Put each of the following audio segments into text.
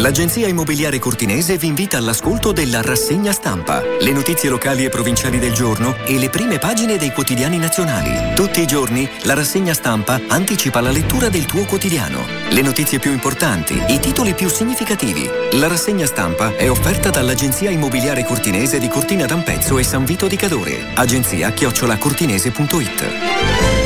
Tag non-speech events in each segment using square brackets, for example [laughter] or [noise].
L'agenzia immobiliare cortinese vi invita all'ascolto della rassegna stampa. Le notizie locali e provinciali del giorno e le prime pagine dei quotidiani nazionali. Tutti i giorni la rassegna stampa anticipa la lettura del tuo quotidiano. Le notizie più importanti, i titoli più significativi. La rassegna stampa è offerta dall'agenzia immobiliare cortinese di Cortina d'Ampezzo e San Vito di Cadore. Agenzia chiocciolacortinese.it.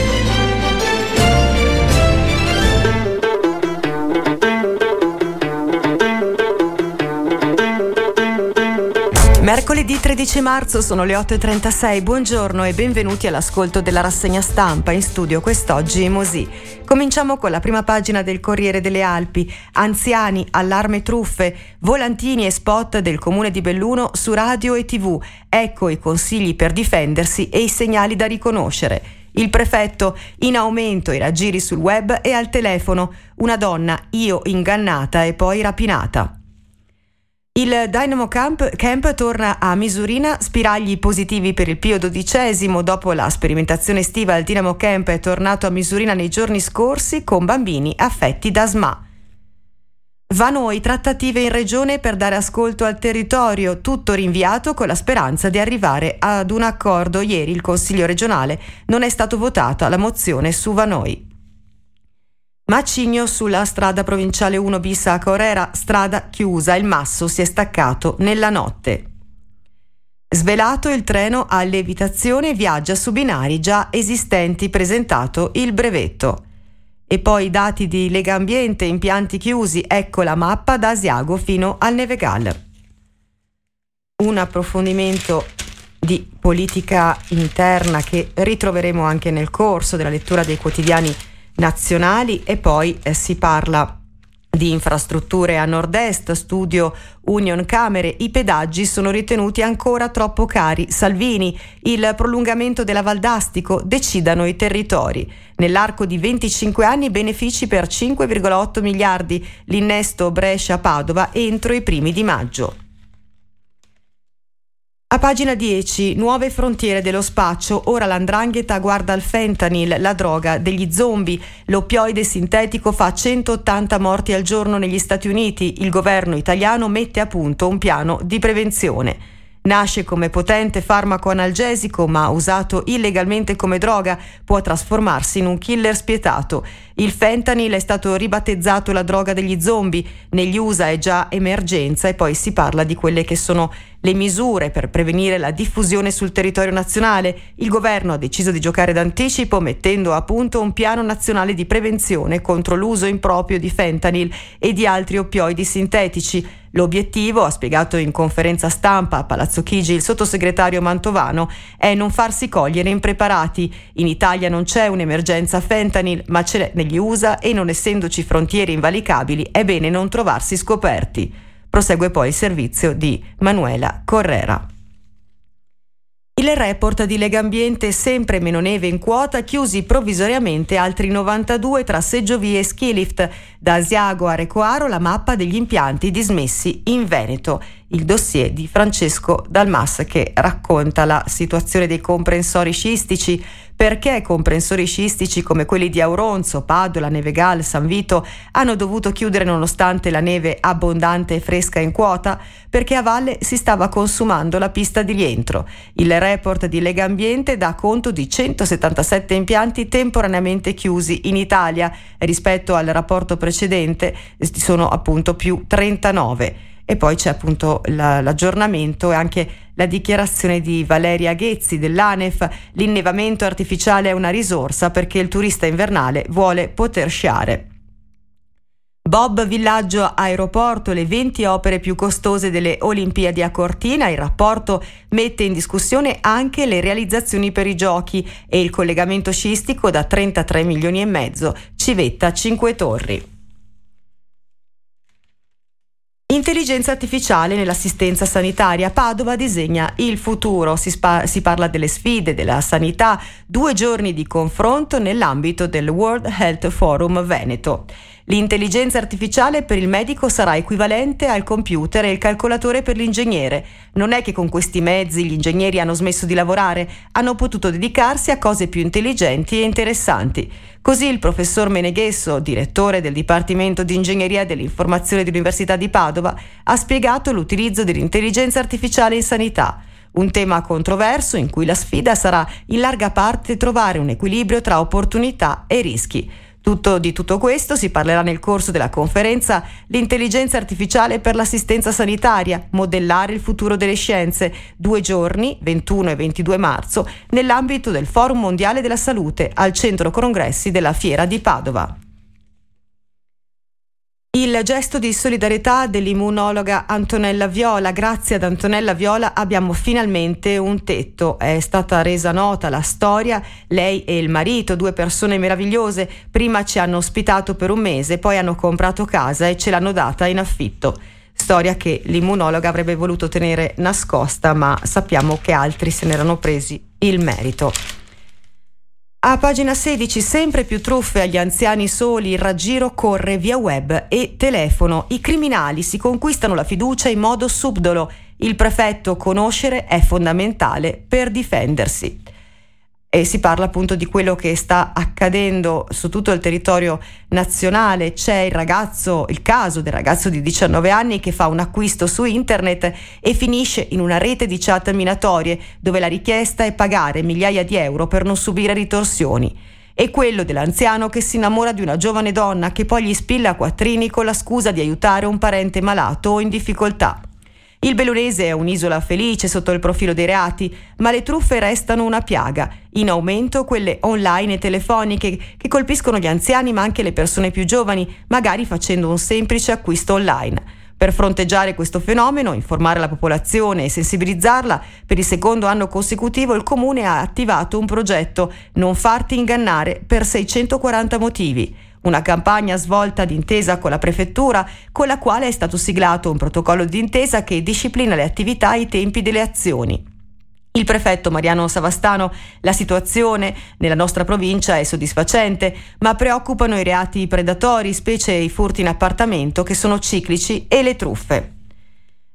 Mercoledì 13 marzo sono le 8.36, buongiorno e benvenuti all'ascolto della rassegna stampa in studio quest'oggi Mosì. Cominciamo con la prima pagina del Corriere delle Alpi, anziani, allarme truffe, volantini e spot del comune di Belluno su radio e tv, ecco i consigli per difendersi e i segnali da riconoscere. Il prefetto, in aumento i raggiri sul web e al telefono, una donna, io ingannata e poi rapinata. Il Dynamo Camp, Camp, torna a Misurina, spiragli positivi per il Pio XII. Dopo la sperimentazione estiva, il Dynamo Camp è tornato a Misurina nei giorni scorsi con bambini affetti da SMA. Va noi trattative in regione per dare ascolto al territorio, tutto rinviato con la speranza di arrivare ad un accordo. Ieri il Consiglio regionale non è stato votata la mozione su Vanoi. Macigno sulla strada provinciale 1 bis a Corera, strada chiusa, il masso si è staccato nella notte. Svelato il treno a levitazione viaggia su binari già esistenti, presentato il brevetto. E poi dati di Lega Ambiente, impianti chiusi, ecco la mappa da Asiago fino al Nevegal. Un approfondimento di politica interna che ritroveremo anche nel corso della lettura dei quotidiani nazionali e poi eh, si parla di infrastrutture a nord-est, studio Union Camere, i pedaggi sono ritenuti ancora troppo cari. Salvini, il prolungamento della Valdastico, decidano i territori. Nell'arco di 25 anni benefici per 5,8 miliardi, l'innesto Brescia-Padova entro i primi di maggio. A pagina 10, nuove frontiere dello spaccio, ora l'andrangheta guarda al fentanyl, la droga degli zombie, l'oppioide sintetico fa 180 morti al giorno negli Stati Uniti, il governo italiano mette a punto un piano di prevenzione. Nasce come potente farmaco analgesico, ma usato illegalmente come droga, può trasformarsi in un killer spietato. Il fentanyl è stato ribattezzato la droga degli zombie, negli USA è già emergenza e poi si parla di quelle che sono le misure per prevenire la diffusione sul territorio nazionale. Il governo ha deciso di giocare d'anticipo mettendo a punto un piano nazionale di prevenzione contro l'uso improprio di fentanyl e di altri oppioidi sintetici. L'obiettivo, ha spiegato in conferenza stampa a Palazzo Chigi il sottosegretario Mantovano, è non farsi cogliere impreparati. In Italia non c'è un'emergenza fentanyl, ma ce l'è negli USA e non essendoci frontiere invalicabili è bene non trovarsi scoperti. Prosegue poi il servizio di Manuela Correra. Il report di Legambiente sempre meno neve in quota, chiusi provvisoriamente altri 92 tra seggiovie e skilift. Da Asiago a Recoaro la mappa degli impianti dismessi in Veneto. Il dossier di Francesco Dalmas che racconta la situazione dei comprensori scistici perché comprensori scistici come quelli di Auronzo, Padola, Nevegal, San Vito hanno dovuto chiudere nonostante la neve abbondante e fresca in quota? Perché a valle si stava consumando la pista di rientro. Il report di Lega Ambiente dà conto di 177 impianti temporaneamente chiusi in Italia rispetto al rapporto precedente sono appunto più 39 e poi c'è appunto la, l'aggiornamento e anche la dichiarazione di Valeria Ghezzi dell'ANEF, l'innevamento artificiale è una risorsa perché il turista invernale vuole poter sciare. Bob Villaggio Aeroporto, le 20 opere più costose delle Olimpiadi a Cortina, il rapporto mette in discussione anche le realizzazioni per i giochi e il collegamento sciistico da 33 milioni e mezzo, Civetta Cinque Torri. Intelligenza artificiale nell'assistenza sanitaria. Padova disegna il futuro. Si, spa- si, parla delle sfide della sanità. Due giorni di confronto nell'ambito del World Health Forum Veneto. L'intelligenza artificiale per il medico sarà equivalente al computer e il calcolatore per l'ingegnere. Non è che con questi mezzi gli ingegneri hanno smesso di lavorare, hanno potuto dedicarsi a cose più intelligenti e interessanti. Così il professor Meneghesso, direttore del Dipartimento di Ingegneria dell'Informazione dell'Università di Padova, ha spiegato l'utilizzo dell'intelligenza artificiale in sanità. Un tema controverso in cui la sfida sarà in larga parte trovare un equilibrio tra opportunità e rischi. Tutto, di tutto questo si parlerà nel corso della conferenza L'intelligenza artificiale per l'assistenza sanitaria, modellare il futuro delle scienze, due giorni, 21 e 22 marzo, nell'ambito del Forum Mondiale della Salute al Centro Congressi della Fiera di Padova. Il gesto di solidarietà dell'immunologa Antonella Viola. Grazie ad Antonella Viola abbiamo finalmente un tetto. È stata resa nota la storia. Lei e il marito, due persone meravigliose, prima ci hanno ospitato per un mese, poi hanno comprato casa e ce l'hanno data in affitto. Storia che l'immunologa avrebbe voluto tenere nascosta, ma sappiamo che altri se ne erano presi il merito. A pagina 16 sempre più truffe agli anziani soli, il raggiro corre via web e telefono. I criminali si conquistano la fiducia in modo subdolo. Il prefetto conoscere è fondamentale per difendersi e si parla appunto di quello che sta accadendo su tutto il territorio nazionale. C'è il ragazzo, il caso del ragazzo di 19 anni che fa un acquisto su internet e finisce in una rete di chat minatorie dove la richiesta è pagare migliaia di euro per non subire ritorsioni. E quello dell'anziano che si innamora di una giovane donna che poi gli spilla quattrini con la scusa di aiutare un parente malato o in difficoltà. Il Bellunese è un'isola felice sotto il profilo dei reati, ma le truffe restano una piaga, in aumento quelle online e telefoniche che colpiscono gli anziani ma anche le persone più giovani, magari facendo un semplice acquisto online. Per fronteggiare questo fenomeno, informare la popolazione e sensibilizzarla, per il secondo anno consecutivo il Comune ha attivato un progetto Non farti ingannare per 640 motivi una campagna svolta d'intesa con la prefettura, con la quale è stato siglato un protocollo d'intesa che disciplina le attività e i tempi delle azioni. Il prefetto Mariano Savastano, la situazione nella nostra provincia è soddisfacente, ma preoccupano i reati predatori, specie i furti in appartamento che sono ciclici e le truffe.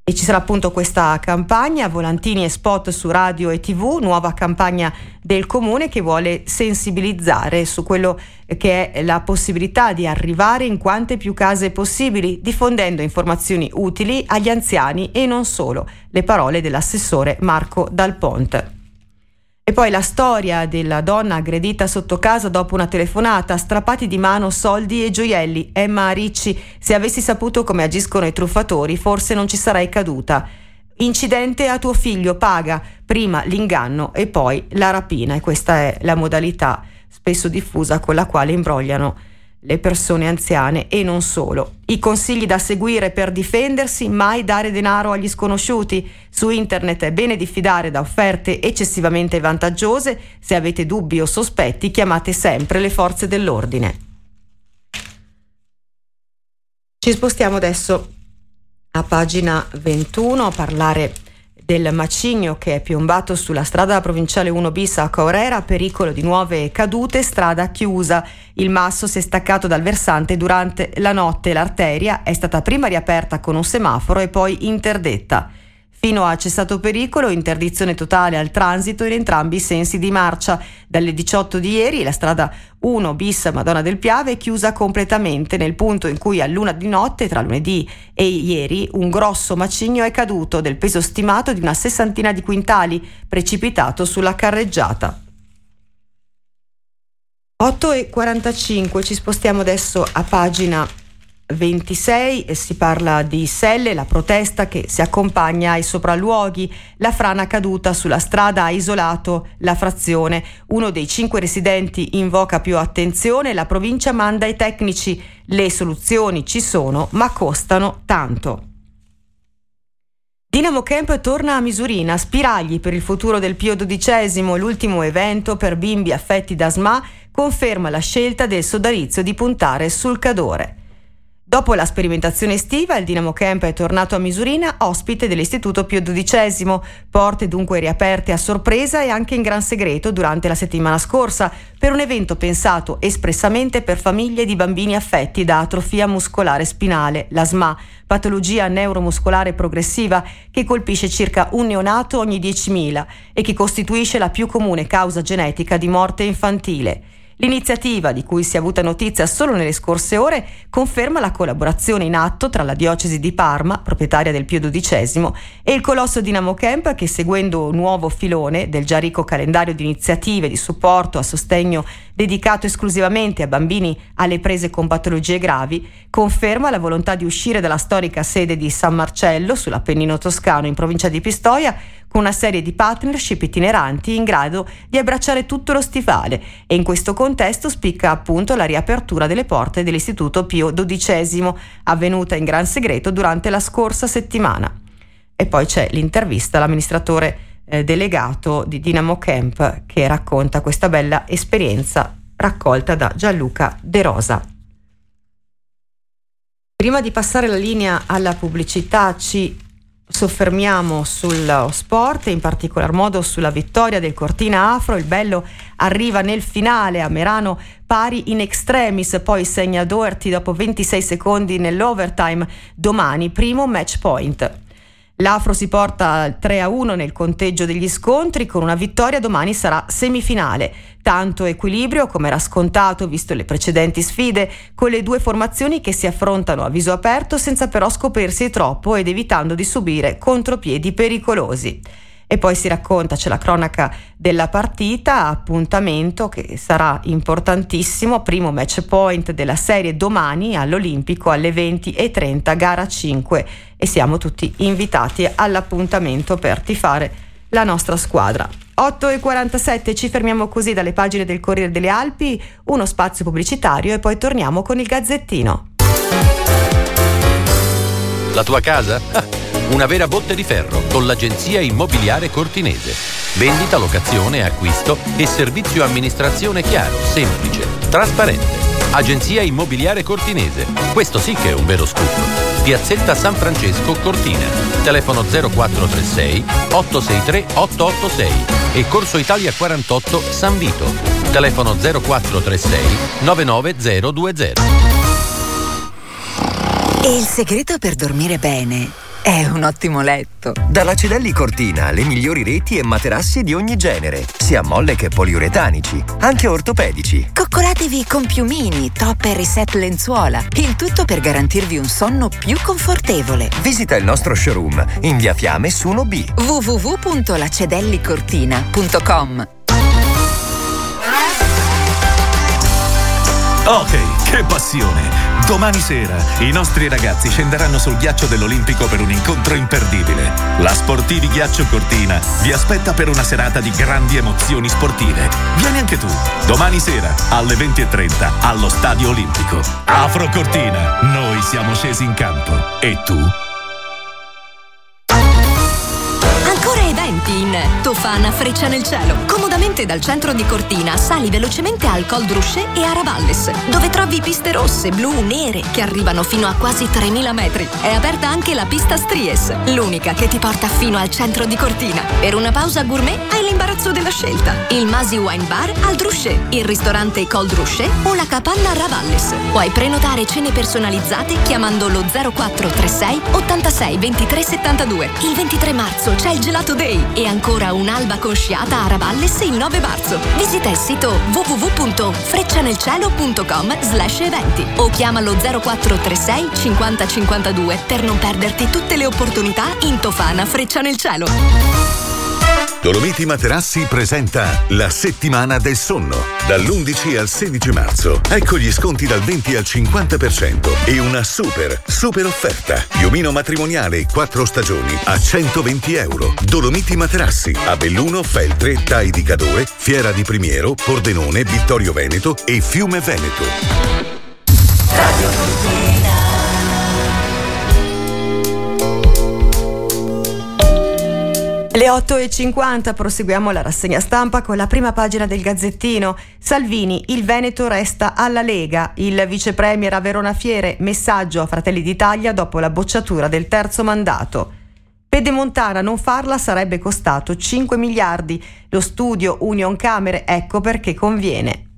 E ci sarà appunto questa campagna, volantini e spot su radio e tv, nuova campagna del comune che vuole sensibilizzare su quello che è la possibilità di arrivare in quante più case possibili, diffondendo informazioni utili agli anziani e non solo. Le parole dell'assessore Marco Dal Ponte. E poi la storia della donna aggredita sotto casa dopo una telefonata, strappati di mano soldi e gioielli. Emma Ricci, se avessi saputo come agiscono i truffatori, forse non ci sarei caduta. Incidente a tuo figlio, paga prima l'inganno e poi la rapina. E questa è la modalità spesso diffusa con la quale imbrogliano le persone anziane e non solo. I consigli da seguire per difendersi, mai dare denaro agli sconosciuti. Su internet è bene diffidare da offerte eccessivamente vantaggiose. Se avete dubbi o sospetti, chiamate sempre le forze dell'ordine. Ci spostiamo adesso a pagina 21 a parlare del macigno che è piombato sulla strada provinciale 1 bis a Caorera, pericolo di nuove cadute, strada chiusa. Il masso si è staccato dal versante durante la notte. L'arteria è stata prima riaperta con un semaforo e poi interdetta. Fino a cessato pericolo, interdizione totale al transito in entrambi i sensi di marcia. Dalle 18 di ieri la strada 1 bis Madonna del Piave è chiusa completamente nel punto in cui a luna di notte tra lunedì e ieri un grosso macigno è caduto del peso stimato di una sessantina di quintali precipitato sulla carreggiata. 8 e 45, ci spostiamo adesso a pagina 26 si parla di Selle, la protesta che si accompagna ai sopralluoghi. La frana caduta sulla strada ha isolato la frazione. Uno dei cinque residenti invoca più attenzione, la provincia manda i tecnici. Le soluzioni ci sono, ma costano tanto. Dinamo Camp torna a Misurina, spiragli per il futuro del Pio XII, l'ultimo evento per bimbi affetti da SMA conferma la scelta del Sodarizio di puntare sul Cadore. Dopo la sperimentazione estiva, il Dinamo Camp è tornato a Misurina, ospite dell'Istituto Pio XII, porte dunque riaperte a sorpresa e anche in gran segreto durante la settimana scorsa, per un evento pensato espressamente per famiglie di bambini affetti da atrofia muscolare spinale, la SMA, patologia neuromuscolare progressiva che colpisce circa un neonato ogni 10.000 e che costituisce la più comune causa genetica di morte infantile. L'iniziativa, di cui si è avuta notizia solo nelle scorse ore, conferma la collaborazione in atto tra la diocesi di Parma, proprietaria del Pio XII, e il colosso Dinamo Camp che, seguendo un nuovo filone del già ricco calendario di iniziative di supporto a sostegno dedicato esclusivamente a bambini alle prese con patologie gravi, conferma la volontà di uscire dalla storica sede di San Marcello, sull'Appennino toscano in provincia di Pistoia, con una serie di partnership itineranti in grado di abbracciare tutto lo stivale e in questo contesto spicca appunto la riapertura delle porte dell'Istituto Pio XII, avvenuta in gran segreto durante la scorsa settimana. E poi c'è l'intervista all'amministratore eh, delegato di Dinamo Camp che racconta questa bella esperienza raccolta da Gianluca De Rosa. Prima di passare la linea alla pubblicità ci soffermiamo sullo sport in particolar modo sulla vittoria del Cortina Afro. Il bello arriva nel finale a Merano pari in extremis, poi segna Doherty dopo 26 secondi nell'overtime. Domani primo match point. L'Afro si porta 3 a 1 nel conteggio degli scontri, con una vittoria domani sarà semifinale. Tanto equilibrio come era scontato visto le precedenti sfide, con le due formazioni che si affrontano a viso aperto senza però scoprirsi troppo ed evitando di subire contropiedi pericolosi. E poi si racconta, c'è la cronaca della partita, appuntamento che sarà importantissimo, primo match point della serie domani all'Olimpico alle 20.30, gara 5 e siamo tutti invitati all'appuntamento per tifare la nostra squadra. 8.47 ci fermiamo così dalle pagine del Corriere delle Alpi, uno spazio pubblicitario e poi torniamo con il Gazzettino. La tua casa? [laughs] Una vera botte di ferro con l'agenzia immobiliare cortinese. Vendita, locazione, acquisto e servizio amministrazione chiaro, semplice, trasparente. Agenzia immobiliare cortinese. Questo sì che è un vero scoop. Piazzetta San Francesco Cortina. Telefono 0436 863 886 e Corso Italia 48 San Vito. Telefono 0436 99020. E il segreto per dormire bene è un ottimo letto. Dalla Cedelli Cortina le migliori reti e materassi di ogni genere, sia molle che poliuretanici, anche ortopedici. Coccolatevi con piumini, top e reset lenzuola. Il tutto per garantirvi un sonno più confortevole. Visita il nostro showroom in via Fiamme su 1B. www.lacedellicortina.com Ok, che passione! Domani sera i nostri ragazzi scenderanno sul ghiaccio dell'Olimpico per un incontro imperdibile. La Sportivi Ghiaccio Cortina vi aspetta per una serata di grandi emozioni sportive. Vieni anche tu, domani sera alle 20.30 allo Stadio Olimpico. Afro Cortina, noi siamo scesi in campo. E tu? In Tofana Freccia nel Cielo. Comodamente dal centro di Cortina sali velocemente al Col Drusce e a Ravalles, dove trovi piste rosse, blu, nere che arrivano fino a quasi 3000 metri. È aperta anche la pista Stries, l'unica che ti porta fino al centro di Cortina. Per una pausa gourmet hai l'imbarazzo della scelta. Il Masi Wine Bar al Drusce, il ristorante Col Drusce o la capanna Ravalles. Puoi prenotare cene personalizzate chiamando lo 0436 86 23 72. Il 23 marzo c'è il Gelato Day e ancora un'alba con sciata a Ravalles il 9 marzo. Visita il sito www.freccianelcielo.com slash eventi o chiama lo 0436 50 52 per non perderti tutte le opportunità in Tofana Freccia nel Cielo. Dolomiti Materassi presenta la settimana del sonno. Dall'11 al 16 marzo. Ecco gli sconti dal 20 al 50% e una super, super offerta. Piumino matrimoniale 4 stagioni a 120 euro. Dolomiti Materassi a Belluno, Feltre, Tai di Cadore, Fiera di Primiero, Pordenone, Vittorio Veneto e Fiume Veneto. Radio Le 8.50 proseguiamo la rassegna stampa con la prima pagina del Gazzettino. Salvini, il Veneto resta alla Lega. Il vice premier a Verona Fiere, messaggio a Fratelli d'Italia dopo la bocciatura del terzo mandato. Pedemontana non farla sarebbe costato 5 miliardi. Lo studio Union Camere, ecco perché conviene.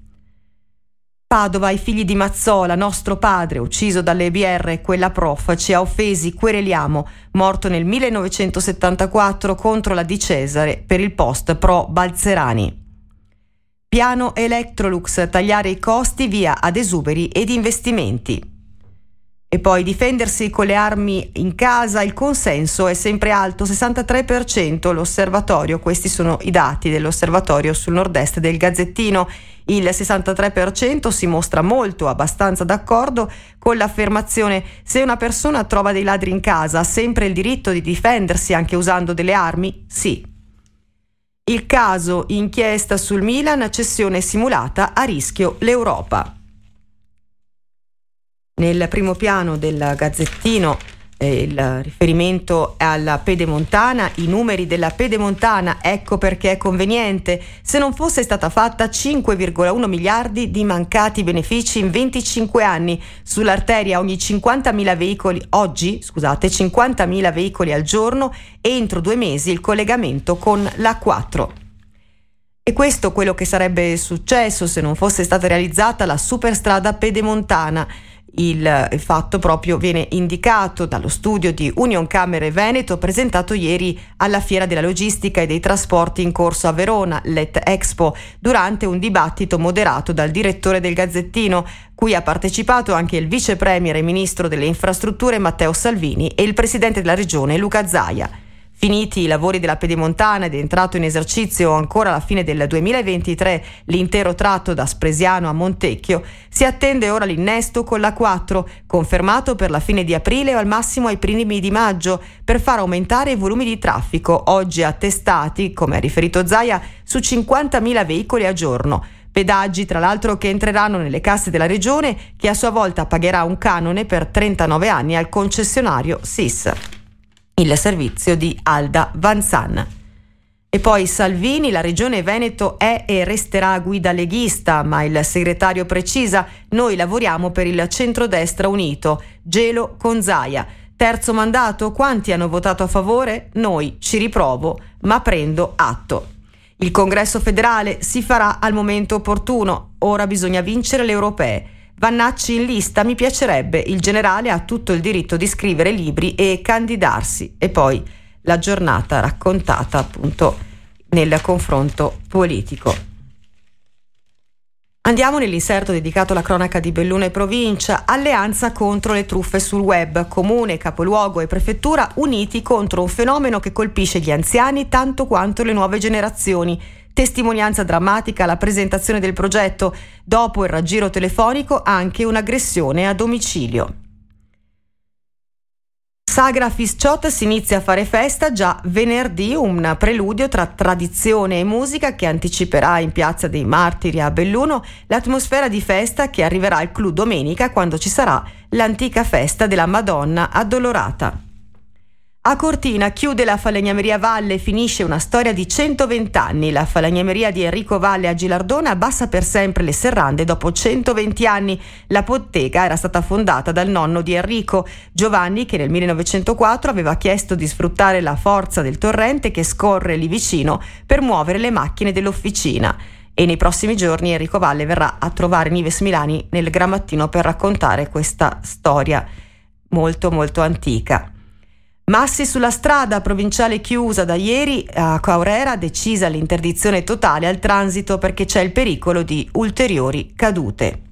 Padova, i figli di Mazzola, nostro padre, ucciso dalle BR, quella prof, ci ha offesi, quereliamo, morto nel 1974 contro la Di Cesare per il post pro Balzerani. Piano Electrolux, tagliare i costi via ad esuberi ed investimenti. E poi difendersi con le armi in casa, il consenso è sempre alto, 63%. L'osservatorio, questi sono i dati dell'osservatorio sul nord-est del Gazzettino. Il 63% si mostra molto, abbastanza d'accordo con l'affermazione se una persona trova dei ladri in casa ha sempre il diritto di difendersi anche usando delle armi? Sì. Il caso inchiesta sul Milan, cessione simulata a rischio l'Europa. Nel primo piano del Gazzettino eh, il riferimento alla pedemontana, i numeri della pedemontana, ecco perché è conveniente. Se non fosse stata fatta 5,1 miliardi di mancati benefici in 25 anni sull'arteria ogni 50.000 veicoli, oggi scusate 50.000 veicoli al giorno entro due mesi il collegamento con la 4. E questo quello che sarebbe successo se non fosse stata realizzata la superstrada pedemontana il fatto proprio viene indicato dallo studio di Union Camere Veneto presentato ieri alla Fiera della Logistica e dei Trasporti in corso a Verona, Let Expo, durante un dibattito moderato dal direttore del Gazzettino, cui ha partecipato anche il vice premier e ministro delle infrastrutture Matteo Salvini e il presidente della regione Luca Zaia. Finiti i lavori della Pedemontana ed entrato in esercizio ancora alla fine del 2023 l'intero tratto da Spresiano a Montecchio, si attende ora l'innesto con la 4, confermato per la fine di aprile o al massimo ai primi di maggio, per far aumentare i volumi di traffico, oggi attestati, come ha riferito Zaia, su 50.000 veicoli a giorno. Pedaggi, tra l'altro, che entreranno nelle casse della regione, che a sua volta pagherà un canone per 39 anni al concessionario SIS il servizio di Alda Vanzan. E poi Salvini, la regione Veneto è e resterà guida leghista, ma il segretario precisa, noi lavoriamo per il centrodestra unito, Gelo con Zaia. Terzo mandato, quanti hanno votato a favore? Noi ci riprovo, ma prendo atto. Il congresso federale si farà al momento opportuno, ora bisogna vincere le europee. Vannacci in lista, mi piacerebbe, il generale ha tutto il diritto di scrivere libri e candidarsi. E poi la giornata raccontata appunto nel confronto politico. Andiamo nell'inserto dedicato alla cronaca di Belluno e provincia, alleanza contro le truffe sul web, comune, capoluogo e prefettura uniti contro un fenomeno che colpisce gli anziani tanto quanto le nuove generazioni Testimonianza drammatica alla presentazione del progetto, dopo il raggiro telefonico anche un'aggressione a domicilio. Sagra Fisciot si inizia a fare festa già venerdì, un preludio tra tradizione e musica che anticiperà in Piazza dei Martiri a Belluno l'atmosfera di festa che arriverà al clou domenica quando ci sarà l'antica festa della Madonna addolorata. A Cortina chiude la falegnameria Valle e finisce una storia di 120 anni. La falegnameria di Enrico Valle a Gilardone abbassa per sempre le serrande dopo 120 anni. La bottega era stata fondata dal nonno di Enrico, Giovanni, che nel 1904 aveva chiesto di sfruttare la forza del torrente che scorre lì vicino per muovere le macchine dell'officina. E nei prossimi giorni Enrico Valle verrà a trovare Nives Milani nel Grammattino per raccontare questa storia molto molto antica. Massi sulla strada, provinciale chiusa da ieri, a Caurera decisa l'interdizione totale al transito perché c'è il pericolo di ulteriori cadute.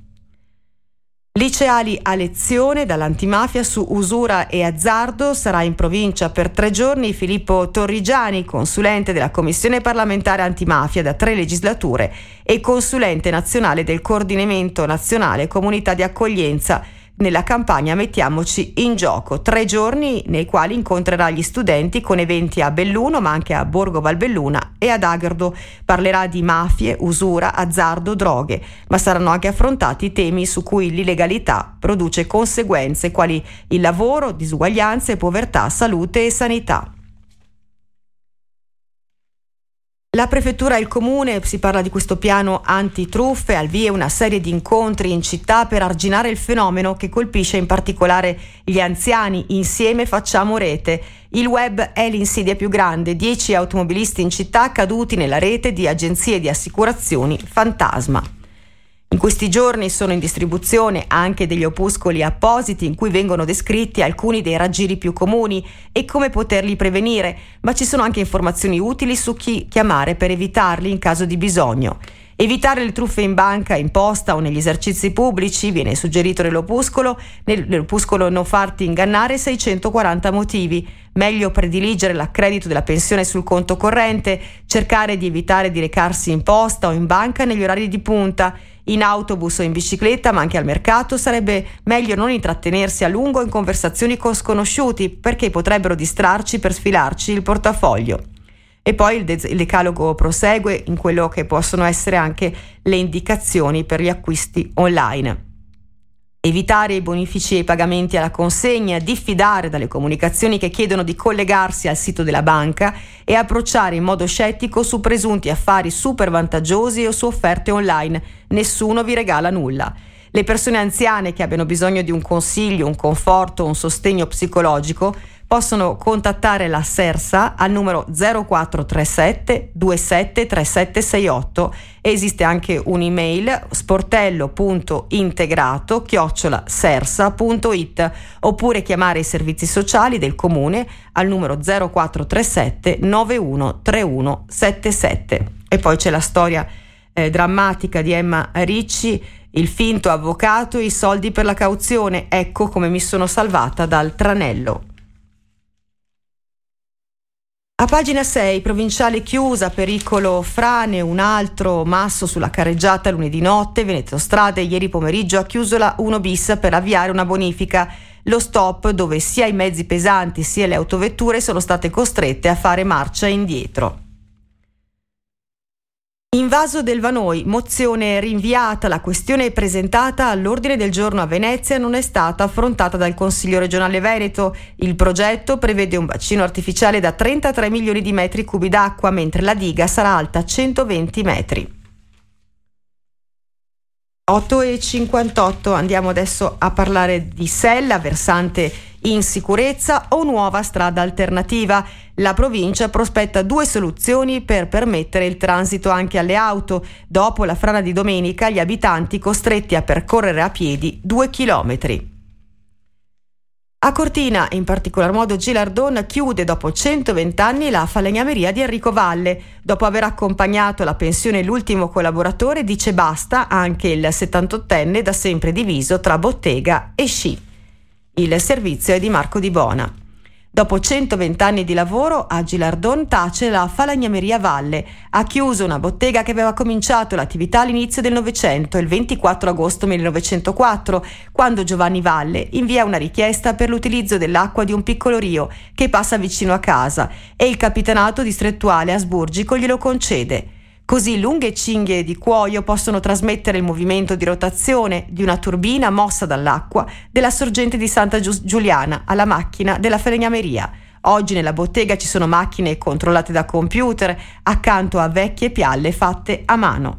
Liceali a lezione dall'antimafia su usura e azzardo sarà in provincia per tre giorni Filippo Torrigiani, consulente della Commissione parlamentare antimafia da tre legislature e consulente nazionale del coordinamento nazionale comunità di accoglienza nella campagna Mettiamoci in gioco, tre giorni nei quali incontrerà gli studenti con eventi a Belluno ma anche a Borgo Valbelluna e ad Agherdo. Parlerà di mafie, usura, azzardo, droghe, ma saranno anche affrontati temi su cui l'illegalità produce conseguenze quali il lavoro, disuguaglianze, povertà, salute e sanità. La prefettura e il comune, si parla di questo piano antitruffe, al via una serie di incontri in città per arginare il fenomeno che colpisce in particolare gli anziani. Insieme facciamo rete. Il web è l'insidia più grande, 10 automobilisti in città caduti nella rete di agenzie di assicurazioni fantasma. In questi giorni sono in distribuzione anche degli opuscoli appositi in cui vengono descritti alcuni dei raggiri più comuni e come poterli prevenire, ma ci sono anche informazioni utili su chi chiamare per evitarli in caso di bisogno. Evitare le truffe in banca, in posta o negli esercizi pubblici viene suggerito nell'opuscolo, nell'opuscolo non farti ingannare 640 motivi, meglio prediligere l'accredito della pensione sul conto corrente, cercare di evitare di recarsi in posta o in banca negli orari di punta, in autobus o in bicicletta, ma anche al mercato, sarebbe meglio non intrattenersi a lungo in conversazioni con sconosciuti perché potrebbero distrarci per sfilarci il portafoglio. E poi il, de- il decalogo prosegue in quello che possono essere anche le indicazioni per gli acquisti online. Evitare i bonifici e i pagamenti alla consegna, diffidare dalle comunicazioni che chiedono di collegarsi al sito della banca e approcciare in modo scettico su presunti affari super vantaggiosi o su offerte online. Nessuno vi regala nulla. Le persone anziane che abbiano bisogno di un consiglio, un conforto, un sostegno psicologico possono contattare la SERSA al numero 0437 273768 esiste anche un'email sportello.integrato chiocciola sersa.it oppure chiamare i servizi sociali del comune al numero 0437 913177 e poi c'è la storia eh, drammatica di Emma Ricci il finto avvocato e i soldi per la cauzione. Ecco come mi sono salvata dal tranello a pagina 6, provinciale chiusa, pericolo frane, un altro masso sulla carreggiata lunedì notte, Veneto Strade ieri pomeriggio ha chiuso la 1 bis per avviare una bonifica. Lo stop dove sia i mezzi pesanti sia le autovetture sono state costrette a fare marcia indietro. Invaso del Vanoi, mozione rinviata, la questione presentata all'ordine del giorno a Venezia non è stata affrontata dal Consiglio regionale Veneto. Il progetto prevede un bacino artificiale da 33 milioni di metri cubi d'acqua, mentre la diga sarà alta 120 metri. 8,58 andiamo adesso a parlare di Sella, versante in sicurezza o nuova strada alternativa. La provincia prospetta due soluzioni per permettere il transito anche alle auto. Dopo la frana di domenica, gli abitanti costretti a percorrere a piedi due chilometri. A Cortina, in particolar modo Gilardon, chiude dopo 120 anni la falegnameria di Enrico Valle. Dopo aver accompagnato alla pensione l'ultimo collaboratore, dice basta anche il 78enne da sempre diviso tra bottega e sci. Il servizio è di Marco Di Bona. Dopo 120 anni di lavoro, a Gilardon tace la Falagnameria Valle. Ha chiuso una bottega che aveva cominciato l'attività all'inizio del Novecento, il 24 agosto 1904, quando Giovanni Valle invia una richiesta per l'utilizzo dell'acqua di un piccolo rio che passa vicino a casa e il capitanato distrettuale Asburgico glielo concede. Così lunghe cinghie di cuoio possono trasmettere il movimento di rotazione di una turbina mossa dall'acqua della sorgente di Santa Giuliana alla macchina della falegnameria. Oggi nella bottega ci sono macchine controllate da computer accanto a vecchie pialle fatte a mano.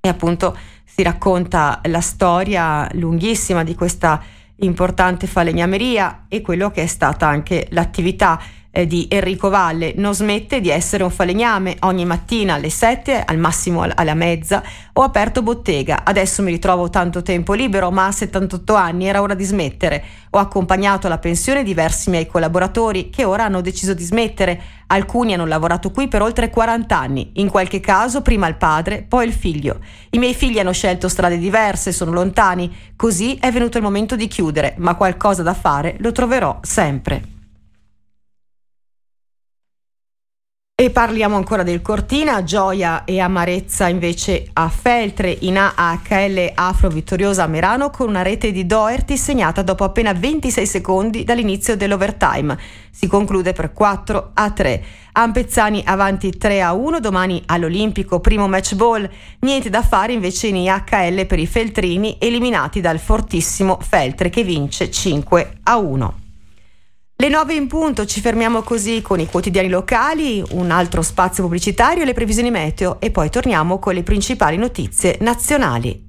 E appunto si racconta la storia lunghissima di questa importante falegnameria e quello che è stata anche l'attività eh, di Enrico Valle non smette di essere un falegname. Ogni mattina alle 7, al massimo alla mezza, ho aperto bottega. Adesso mi ritrovo tanto tempo libero, ma a 78 anni era ora di smettere. Ho accompagnato alla pensione diversi miei collaboratori che ora hanno deciso di smettere. Alcuni hanno lavorato qui per oltre 40 anni, in qualche caso prima il padre, poi il figlio. I miei figli hanno scelto strade diverse, sono lontani, così è venuto il momento di chiudere, ma qualcosa da fare lo troverò sempre. E parliamo ancora del Cortina, gioia e amarezza invece a Feltre in AHL Afro vittoriosa a Merano con una rete di Doherty segnata dopo appena 26 secondi dall'inizio dell'overtime. Si conclude per 4 a 3. Ampezzani avanti 3 a 1, domani all'Olimpico primo match ball. Niente da fare invece in IHL per i Feltrini eliminati dal fortissimo Feltre che vince 5 a 1. Le 9 in punto, ci fermiamo così con i quotidiani locali, un altro spazio pubblicitario, le previsioni meteo e poi torniamo con le principali notizie nazionali.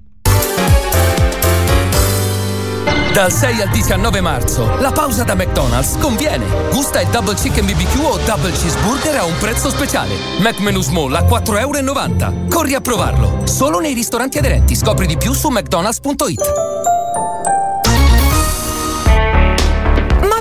Dal 6 al 19 marzo, la pausa da McDonald's conviene. Gusta il Double Chicken BBQ o Double Cheeseburger a un prezzo speciale. McMenu Small a 4,90 euro. Corri a provarlo. Solo nei ristoranti aderenti. Scopri di più su mcdonalds.it.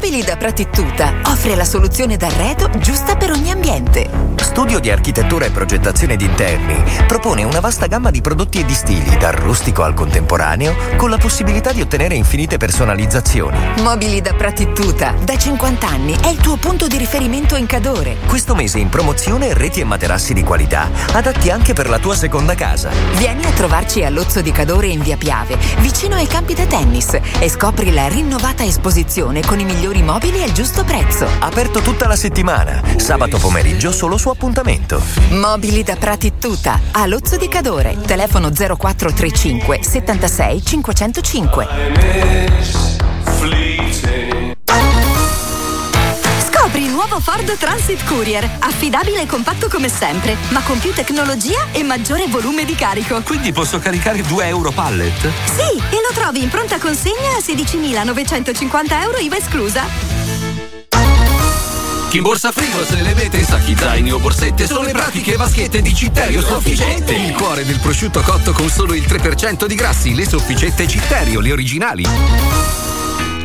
Mobili da Pratittuta offre la soluzione d'arredo giusta per ogni ambiente. Studio di architettura e progettazione di interni propone una vasta gamma di prodotti e di stili, dal rustico al contemporaneo, con la possibilità di ottenere infinite personalizzazioni. Mobili da Pratittuta, da 50 anni, è il tuo punto di riferimento in Cadore. Questo mese in promozione reti e materassi di qualità, adatti anche per la tua seconda casa. Vieni a trovarci all'Ozzo di Cadore in via Piave, vicino ai campi da tennis, e scopri la rinnovata esposizione con i migliori migliori mobili al giusto prezzo. Aperto tutta la settimana. Sabato pomeriggio solo su appuntamento. Mobili da Prati Tuta. A Lozzo di Cadore. Telefono 0435 76 505. Scopri il nuovo Ford Transit Courier, affidabile e compatto come sempre, ma con più tecnologia e maggiore volume di carico. Quindi posso caricare 2 euro pallet? Sì, e lo trovi in pronta consegna a 16.950 euro IVA esclusa. Chi borsa frigo se le vede, sacchi zaini o borsette sono le pratiche vaschette di Citterio Sofficette. Il cuore del prosciutto cotto con solo il 3% di grassi, le sofficette Citterio, le originali.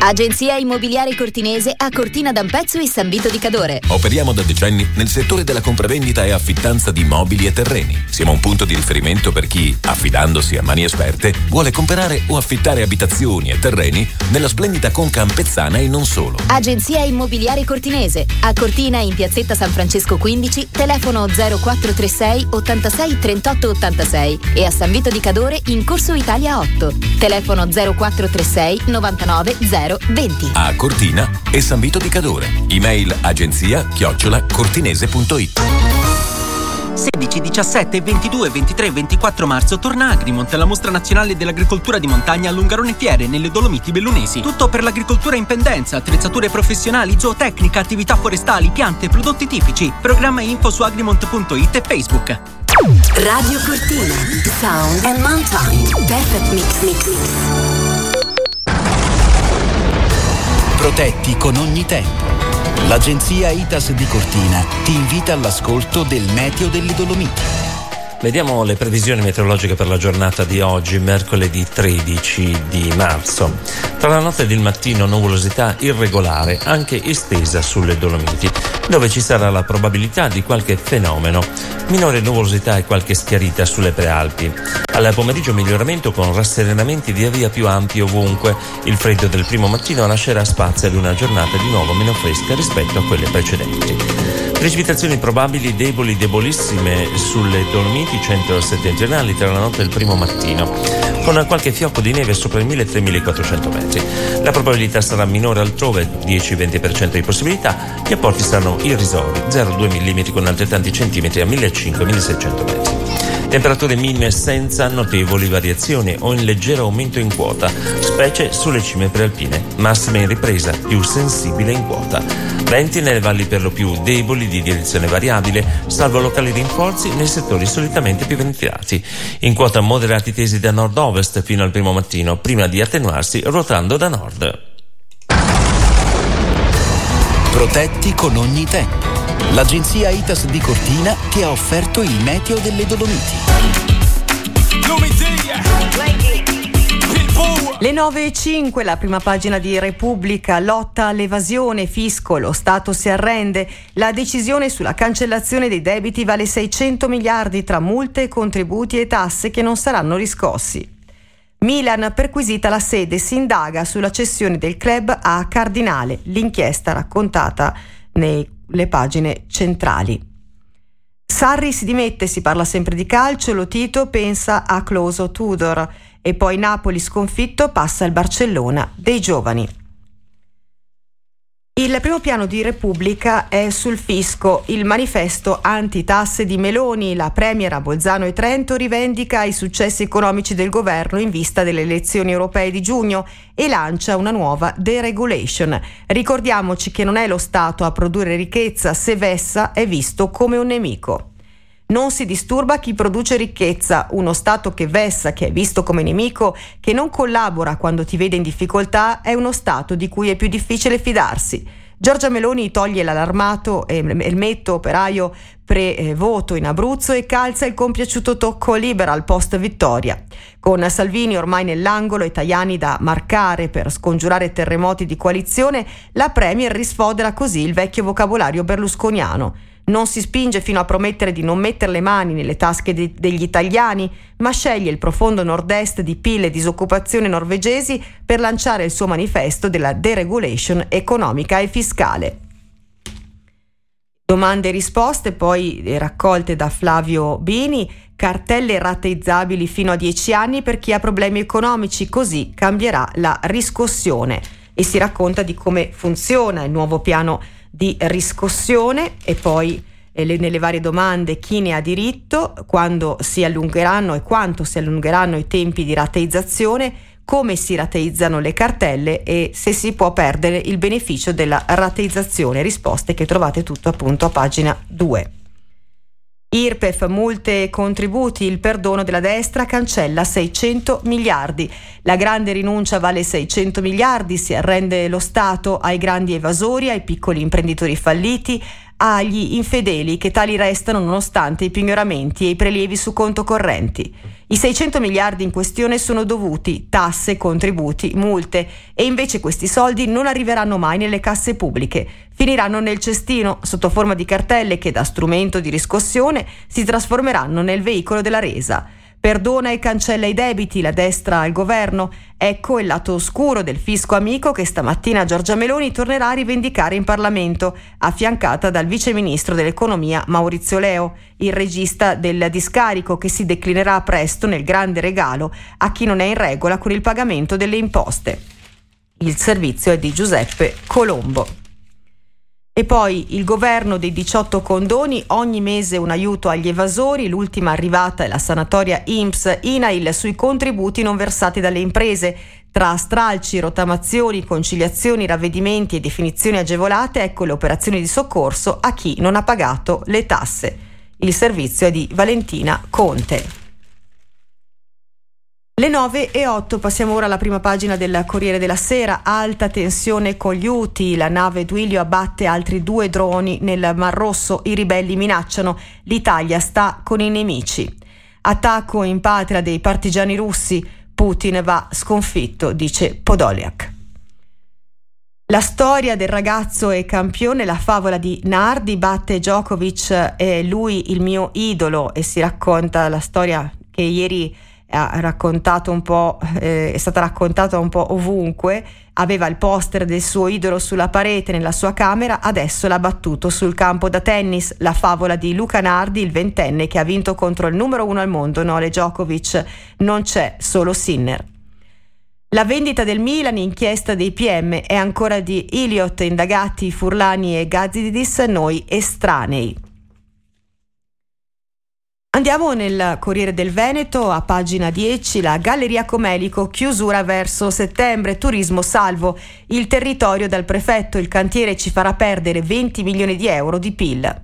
Agenzia Immobiliare Cortinese a Cortina d'Ampezzo e San Vito di Cadore. Operiamo da decenni nel settore della compravendita e affittanza di mobili e terreni. Siamo un punto di riferimento per chi, affidandosi a mani esperte, vuole comprare o affittare abitazioni e terreni nella splendida conca ampezzana e non solo. Agenzia Immobiliare Cortinese a Cortina in piazzetta San Francesco 15, telefono 0436 86 38 86 e a San Vito di Cadore in Corso Italia 8, telefono 0436 99 0 020. A Cortina e San Vito di Cadore. Email agenzia chiocciola cortinese.it. 16, 17, 22, 23 e 24 marzo torna Agrimont, la mostra nazionale dell'agricoltura di montagna a Lungarone Fiere, nelle Dolomiti Bellunesi. Tutto per l'agricoltura in pendenza, attrezzature professionali, zootecnica, attività forestali, piante, prodotti tipici. Programma e info su agrimont.it e Facebook. Radio Cortina, Sound and Mountain. Perfect Mix Mix Mix protetti con ogni tempo. L'agenzia ITAS di Cortina ti invita all'ascolto del meteo delle Dolomiti. Vediamo le previsioni meteorologiche per la giornata di oggi, mercoledì 13 di marzo. Tra la notte ed il mattino nuvolosità irregolare, anche estesa sulle Dolomiti, dove ci sarà la probabilità di qualche fenomeno. Minore nuvolosità e qualche schiarita sulle prealpi. Al pomeriggio miglioramento con rasserenamenti via via più ampi ovunque. Il freddo del primo mattino lascerà spazio ad una giornata di nuovo meno fresca rispetto a quelle precedenti. Precipitazioni probabili deboli, debolissime sulle Dolomiti centro-settentrionali tra la notte e il primo mattino, con qualche fiocco di neve sopra i 1000-3400 metri. La probabilità sarà minore altrove, 10-20% di possibilità, gli apporti saranno irrisori, 0,2 mm con altrettanti centimetri a 1500-1600 metri. Temperature minime senza notevoli variazioni o in leggero aumento in quota, specie sulle cime prealpine, massime in ripresa, più sensibile in quota. Venti nelle valli per lo più deboli di direzione variabile, salvo locali rinforzi nei settori solitamente più ventilati. In quota moderati tesi da nord-ovest fino al primo mattino, prima di attenuarsi ruotando da nord. Protetti con ogni tempo l'agenzia ITAS di Cortina ti ha offerto il meteo delle Dolomiti. Le 9 e 5, la prima pagina di Repubblica, lotta all'evasione, fisco, lo Stato si arrende. La decisione sulla cancellazione dei debiti vale 600 miliardi tra multe, contributi e tasse che non saranno riscossi. Milan perquisita la sede, si indaga sulla cessione del club a Cardinale, l'inchiesta raccontata nei le pagine centrali. Sarri si dimette, si parla sempre di calcio, lo Tito pensa a Closo Tudor e poi Napoli sconfitto passa al Barcellona dei giovani. Il primo piano di Repubblica è sul fisco. Il manifesto anti-tasse di Meloni, la Premier a Bolzano e Trento rivendica i successi economici del governo in vista delle elezioni europee di giugno e lancia una nuova deregulation. Ricordiamoci che non è lo Stato a produrre ricchezza se vessa è visto come un nemico. Non si disturba chi produce ricchezza, uno Stato che vessa, che è visto come nemico, che non collabora quando ti vede in difficoltà, è uno Stato di cui è più difficile fidarsi. Giorgia Meloni toglie l'allarmato elmetto operaio pre-voto in Abruzzo e calza il compiaciuto tocco liberal post vittoria. Con Salvini ormai nell'angolo e Tajani da marcare per scongiurare terremoti di coalizione, la Premier risfodera così il vecchio vocabolario berlusconiano. Non si spinge fino a promettere di non mettere le mani nelle tasche de- degli italiani, ma sceglie il profondo nord-est di PIL e disoccupazione norvegesi per lanciare il suo manifesto della deregulation economica e fiscale. Domande e risposte poi raccolte da Flavio Bini, cartelle rateizzabili fino a 10 anni per chi ha problemi economici, così cambierà la riscossione e si racconta di come funziona il nuovo piano di riscossione e poi eh, le, nelle varie domande chi ne ha diritto, quando si allungheranno e quanto si allungheranno i tempi di rateizzazione, come si rateizzano le cartelle e se si può perdere il beneficio della rateizzazione. Risposte che trovate tutto appunto a pagina 2. IRPEF, multe e contributi, il perdono della destra cancella 600 miliardi. La grande rinuncia vale 600 miliardi, si arrende lo Stato ai grandi evasori, ai piccoli imprenditori falliti, agli infedeli che tali restano nonostante i pignoramenti e i prelievi su conto correnti. I 600 miliardi in questione sono dovuti tasse, contributi, multe e invece questi soldi non arriveranno mai nelle casse pubbliche, finiranno nel cestino sotto forma di cartelle che da strumento di riscossione si trasformeranno nel veicolo della resa. Perdona e cancella i debiti, la destra al governo. Ecco il lato oscuro del fisco amico che stamattina Giorgia Meloni tornerà a rivendicare in Parlamento, affiancata dal vice ministro dell'economia Maurizio Leo, il regista del discarico che si declinerà presto nel grande regalo a chi non è in regola con il pagamento delle imposte. Il servizio è di Giuseppe Colombo. E poi il governo dei 18 condoni, ogni mese un aiuto agli evasori, l'ultima arrivata è la sanatoria IMSS INAIL sui contributi non versati dalle imprese. Tra stralci, rotamazioni, conciliazioni, ravvedimenti e definizioni agevolate, ecco le operazioni di soccorso a chi non ha pagato le tasse. Il servizio è di Valentina Conte. Le 9 e 8, passiamo ora alla prima pagina del Corriere della Sera. Alta tensione con gli UTI, la nave Duilio abbatte altri due droni nel Mar Rosso, i ribelli minacciano, l'Italia sta con i nemici. Attacco in patria dei partigiani russi, Putin va sconfitto, dice Podoliak. La storia del ragazzo e campione, la favola di Nardi, batte Djokovic, è lui il mio idolo. E si racconta la storia che ieri ha raccontato un po', eh, è stata raccontata un po' ovunque, aveva il poster del suo idolo sulla parete nella sua camera, adesso l'ha battuto sul campo da tennis, la favola di Luca Nardi, il ventenne che ha vinto contro il numero uno al mondo, Nole Djokovic, non c'è solo Sinner. La vendita del Milan, inchiesta dei PM, è ancora di Iliot, indagati Furlani e Gazzidis, noi estranei. Andiamo nel Corriere del Veneto, a pagina 10, la Galleria Comelico, chiusura verso settembre, turismo salvo, il territorio dal prefetto, il cantiere ci farà perdere 20 milioni di euro di PIL.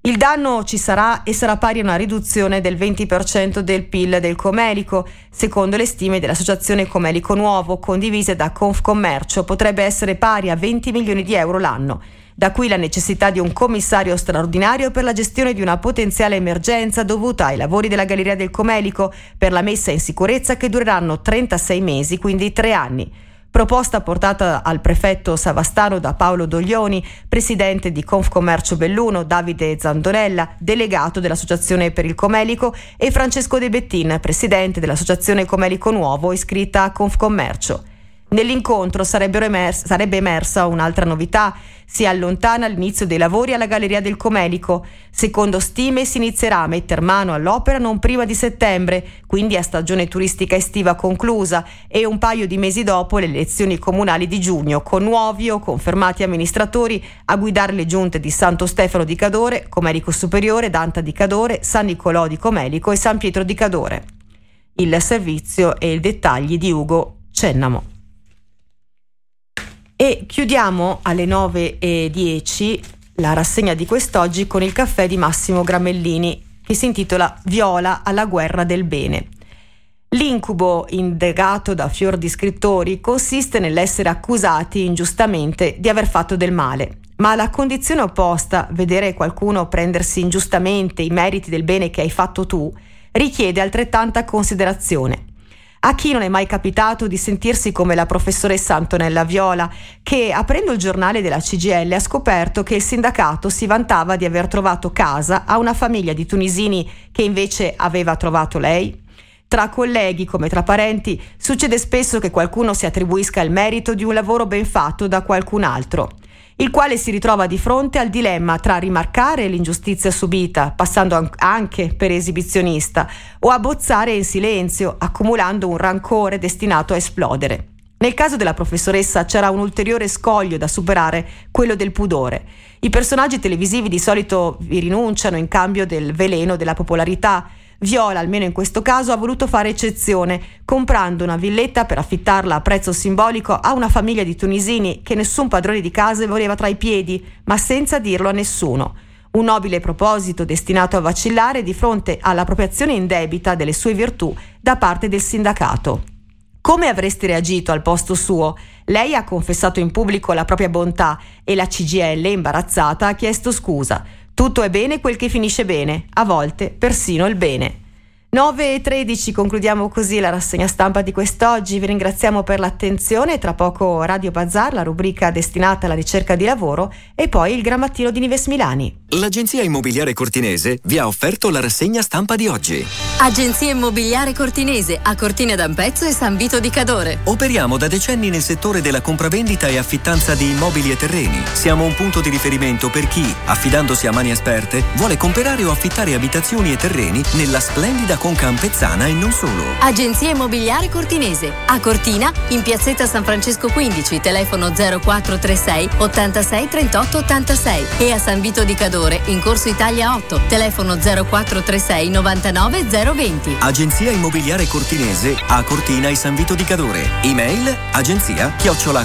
Il danno ci sarà e sarà pari a una riduzione del 20% del PIL del Comelico, secondo le stime dell'associazione Comelico Nuovo, condivise da Confcommercio, potrebbe essere pari a 20 milioni di euro l'anno. Da qui la necessità di un commissario straordinario per la gestione di una potenziale emergenza dovuta ai lavori della Galleria del Comelico per la messa in sicurezza che dureranno 36 mesi, quindi tre anni. Proposta portata al prefetto Savastano da Paolo Doglioni, presidente di Confcommercio Belluno, Davide Zandonella, delegato dell'Associazione per il Comelico, e Francesco De Bettin, presidente dell'Associazione Comelico Nuovo, iscritta a Confcommercio. Nell'incontro emers- sarebbe emersa un'altra novità. Si allontana l'inizio dei lavori alla Galleria del Comelico. Secondo stime si inizierà a mettere mano all'opera non prima di settembre, quindi a stagione turistica estiva conclusa, e un paio di mesi dopo le elezioni comunali di giugno, con nuovi o confermati amministratori a guidare le giunte di Santo Stefano di Cadore, Comelico Superiore, Danta di Cadore, San Nicolò di Comelico e San Pietro di Cadore. Il servizio e i dettagli di Ugo Cennamo. E chiudiamo alle 9.10 la rassegna di quest'oggi con il caffè di Massimo Gramellini che si intitola Viola alla guerra del bene. L'incubo indagato da fior di scrittori consiste nell'essere accusati ingiustamente di aver fatto del male, ma la condizione opposta, vedere qualcuno prendersi ingiustamente i meriti del bene che hai fatto tu, richiede altrettanta considerazione. A chi non è mai capitato di sentirsi come la professoressa Antonella Viola, che aprendo il giornale della CGL ha scoperto che il sindacato si vantava di aver trovato casa a una famiglia di tunisini che invece aveva trovato lei? Tra colleghi come tra parenti succede spesso che qualcuno si attribuisca il merito di un lavoro ben fatto da qualcun altro il quale si ritrova di fronte al dilemma tra rimarcare l'ingiustizia subita, passando anche per esibizionista, o abbozzare in silenzio, accumulando un rancore destinato a esplodere. Nel caso della professoressa c'era un ulteriore scoglio da superare, quello del pudore. I personaggi televisivi di solito vi rinunciano in cambio del veleno della popolarità, Viola, almeno in questo caso, ha voluto fare eccezione, comprando una villetta per affittarla a prezzo simbolico a una famiglia di tunisini che nessun padrone di casa voleva tra i piedi, ma senza dirlo a nessuno. Un nobile proposito destinato a vacillare di fronte all'appropriazione indebita delle sue virtù da parte del sindacato. Come avresti reagito al posto suo? Lei ha confessato in pubblico la propria bontà e la CGL, imbarazzata, ha chiesto scusa. Tutto è bene quel che finisce bene, a volte persino il bene. 9 e 13 concludiamo così la rassegna stampa di quest'oggi. Vi ringraziamo per l'attenzione. Tra poco Radio Bazar, la rubrica destinata alla ricerca di lavoro e poi il grammattino di Nives Milani. L'agenzia immobiliare cortinese vi ha offerto la rassegna stampa di oggi. Agenzia immobiliare cortinese a Cortina d'Ampezzo e San Vito di Cadore. Operiamo da decenni nel settore della compravendita e affittanza di immobili e terreni. Siamo un punto di riferimento per chi, affidandosi a mani esperte, vuole comprare o affittare abitazioni e terreni nella splendida con Campezzana e non solo. Agenzia Immobiliare Cortinese. A Cortina, in piazzetta San Francesco 15, telefono 0436 86 38 86. E a San Vito di Cadore, in corso Italia 8, telefono 0436 99 020. Agenzia Immobiliare Cortinese a Cortina e San Vito di Cadore. Email agenzia chiocciola